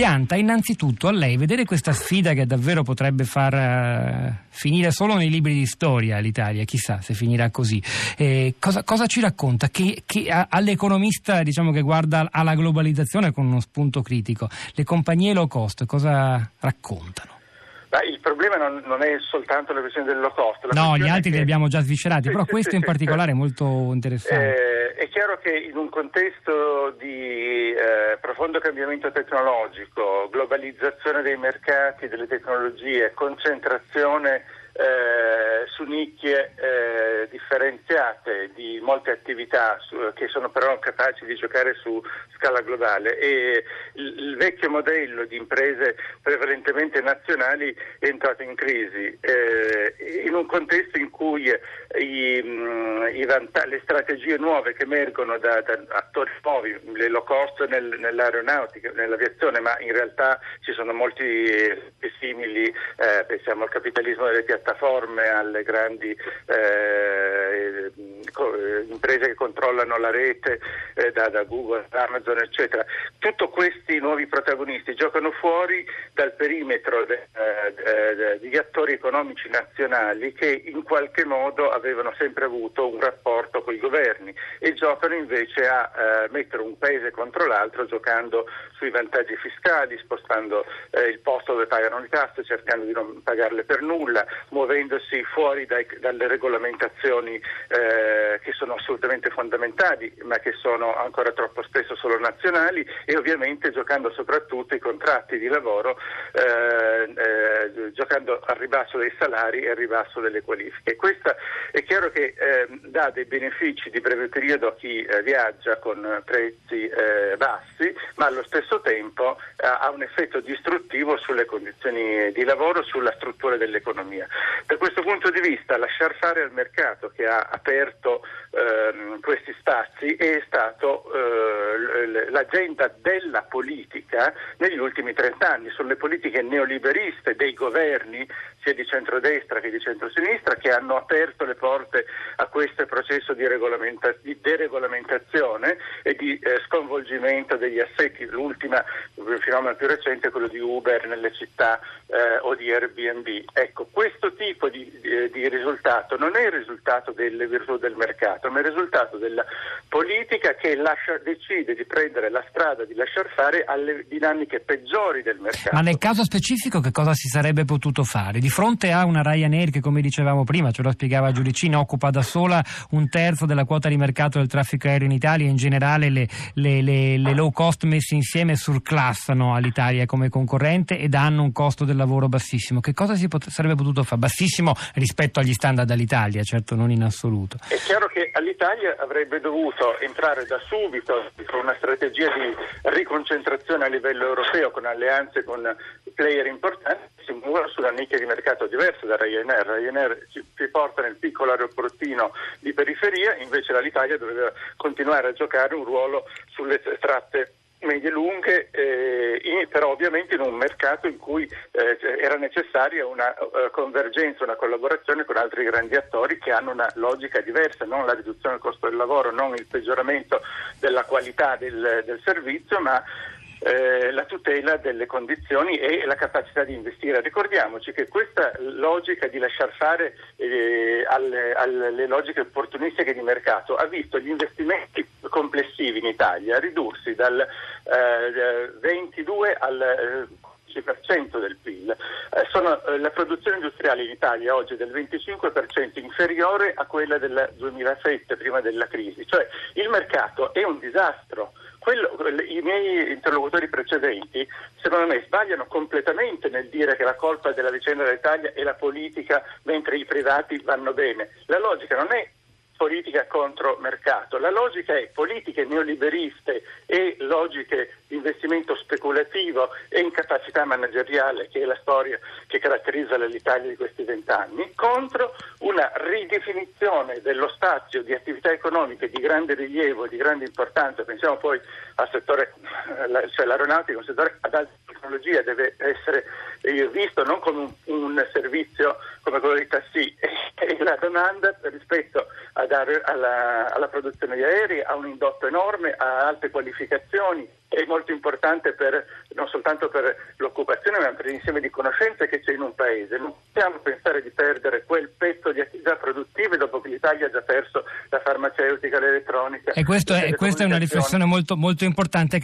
pianta innanzitutto a lei vedere questa sfida che davvero potrebbe far uh, finire solo nei libri di storia l'Italia, chissà se finirà così. Eh, cosa, cosa, ci racconta? Che, che all'economista diciamo, che guarda alla globalizzazione con uno spunto critico, le compagnie low cost cosa raccontano? Ma il problema non, non, è soltanto la questione del low cost. no, gli altri che... li abbiamo già sviscerati, sì, però sì, questo sì, in particolare è molto interessante. Eh, è chiaro che in un contesto di eh, profondo cambiamento tecnologico, globalizzazione dei mercati, delle tecnologie, concentrazione eh, su nicchie eh, differenziate di molte attività su, che sono però capaci di giocare su scala globale. E il, il, vecchio modello di imprese prevalentemente nazionali è entrato in crisi eh, in un contesto in cui i, mh, i vanta- le strategie nuove che emergono da, da, attori nuovi, le low cost nel, nell'aeronautica, nell'aviazione, ma in realtà ci sono molti simili, eh, pensiamo al capitalismo delle piattaforme piattaforme, alle grandi eh, imprese che controllano la rete, eh, da, da, Google, Amazon, eccetera. Tutti questi nuovi protagonisti giocano fuori dal perimetro de, eh, degli attori economici nazionali che in qualche modo avevano sempre avuto un rapporto con i governi e giocano invece a eh, mettere un paese contro l'altro giocando sui vantaggi fiscali, spostando eh, il posto dove pagano le tasse, cercando di non pagarle per nulla, muovendosi fuori dai, dalle regolamentazioni eh, che sono assolutamente fondamentali ma che sono ancora troppo spesso solo nazionali e ovviamente giocando soprattutto i contratti di lavoro, eh, eh, giocando al ribasso dei salari e al ribasso delle qualifiche. Questo è chiaro che ehm, dà dei benefici di breve periodo a chi eh, viaggia con prezzi eh, bassi ma allo stesso tempo ha un effetto distruttivo sulle condizioni di lavoro, sulla struttura dell'economia. Da questo punto di vista lasciar fare al mercato che ha aperto ehm, questi spazi è stato eh, l'agenda della politica negli ultimi trent'anni, sono le politiche neoliberiste dei governi sia di centrodestra che di centrosinistra che hanno aperto le porte a questo processo di, regolamenta- di deregolamentazione e di eh, sconvolgimento degli assetti. L'ultima, il fenomeno più recente è quello di Uber nelle città eh, o di Airbnb. Ecco, questo tipo di, di, di risultato non è il risultato delle virtù del mercato, ma è il risultato della politica che lascia, decide di prendere la strada di lasciar fare alle dinamiche peggiori del mercato. Ma nel caso specifico che cosa si sarebbe potuto fare? Di fronte a una Ryanair che, come dicevamo prima, ce lo spiegava Giudicini, occupa da sola un terzo della quota di mercato del traffico aereo in Italia e in generale le, le, le, le low cost messe insieme surclassano all'Italia come concorrente ed hanno un costo del lavoro bassissimo. Che cosa si pot- sarebbe potuto fare? Bassissimo rispetto agli standard dall'Italia, certo non in assoluto. È chiaro che all'Italia avrebbe dovuto entrare da subito con una strategia di riconcentrazione a livello europeo con alleanze con player importanti si muovono sulla nicchia di mercato diversa da Ryanair. Ryanair ci, porta nel piccolo aeroportino di periferia, invece l'Italia doveva continuare a giocare un ruolo sulle tratte medie lunghe, eh, in, però ovviamente in un mercato in cui eh, era necessaria una uh, convergenza, una collaborazione con altri grandi attori che hanno una logica diversa, non la riduzione del costo del lavoro, non il peggioramento della qualità del, del servizio, ma eh, la tutela delle condizioni e la capacità di investire. Ricordiamoci che questa logica di lasciar fare eh, alle, alle, logiche opportunistiche di mercato ha visto gli investimenti complessivi in Italia ridursi dal eh, 22 al 15% del PIL. Eh, sono, eh, la produzione industriale in Italia oggi è del 25% inferiore a quella del 2007, prima della crisi. Cioè il mercato è un disastro. Quello, I miei interlocutori precedenti, secondo me, sbagliano completamente nel dire che la colpa della vicenda dell'Italia è la politica mentre i privati vanno bene. La logica non è politica contro mercato. La logica è politiche neoliberiste e logiche investimento speculativo e incapacità manageriale, che è la storia che caratterizza l'Italia di questi vent'anni, contro una ridefinizione dello spazio di attività economiche di grande rilievo di grande importanza. Pensiamo poi al settore, cioè l'aeronautica, un settore ad alto tecnologia deve essere visto non come un, servizio come quello dei tassi e la domanda rispetto alla, alla produzione di aerei ha un indotto enorme, ha alte qualificazioni, è molto importante per, non soltanto per l'occupazione ma per l'insieme di conoscenze che c'è in un paese. Non possiamo pensare di perdere quel pezzo di attività produttive dopo che l'Italia ha già perso la farmaceutica, l'elettronica. E questo è, questa è una riflessione molto, molto importante.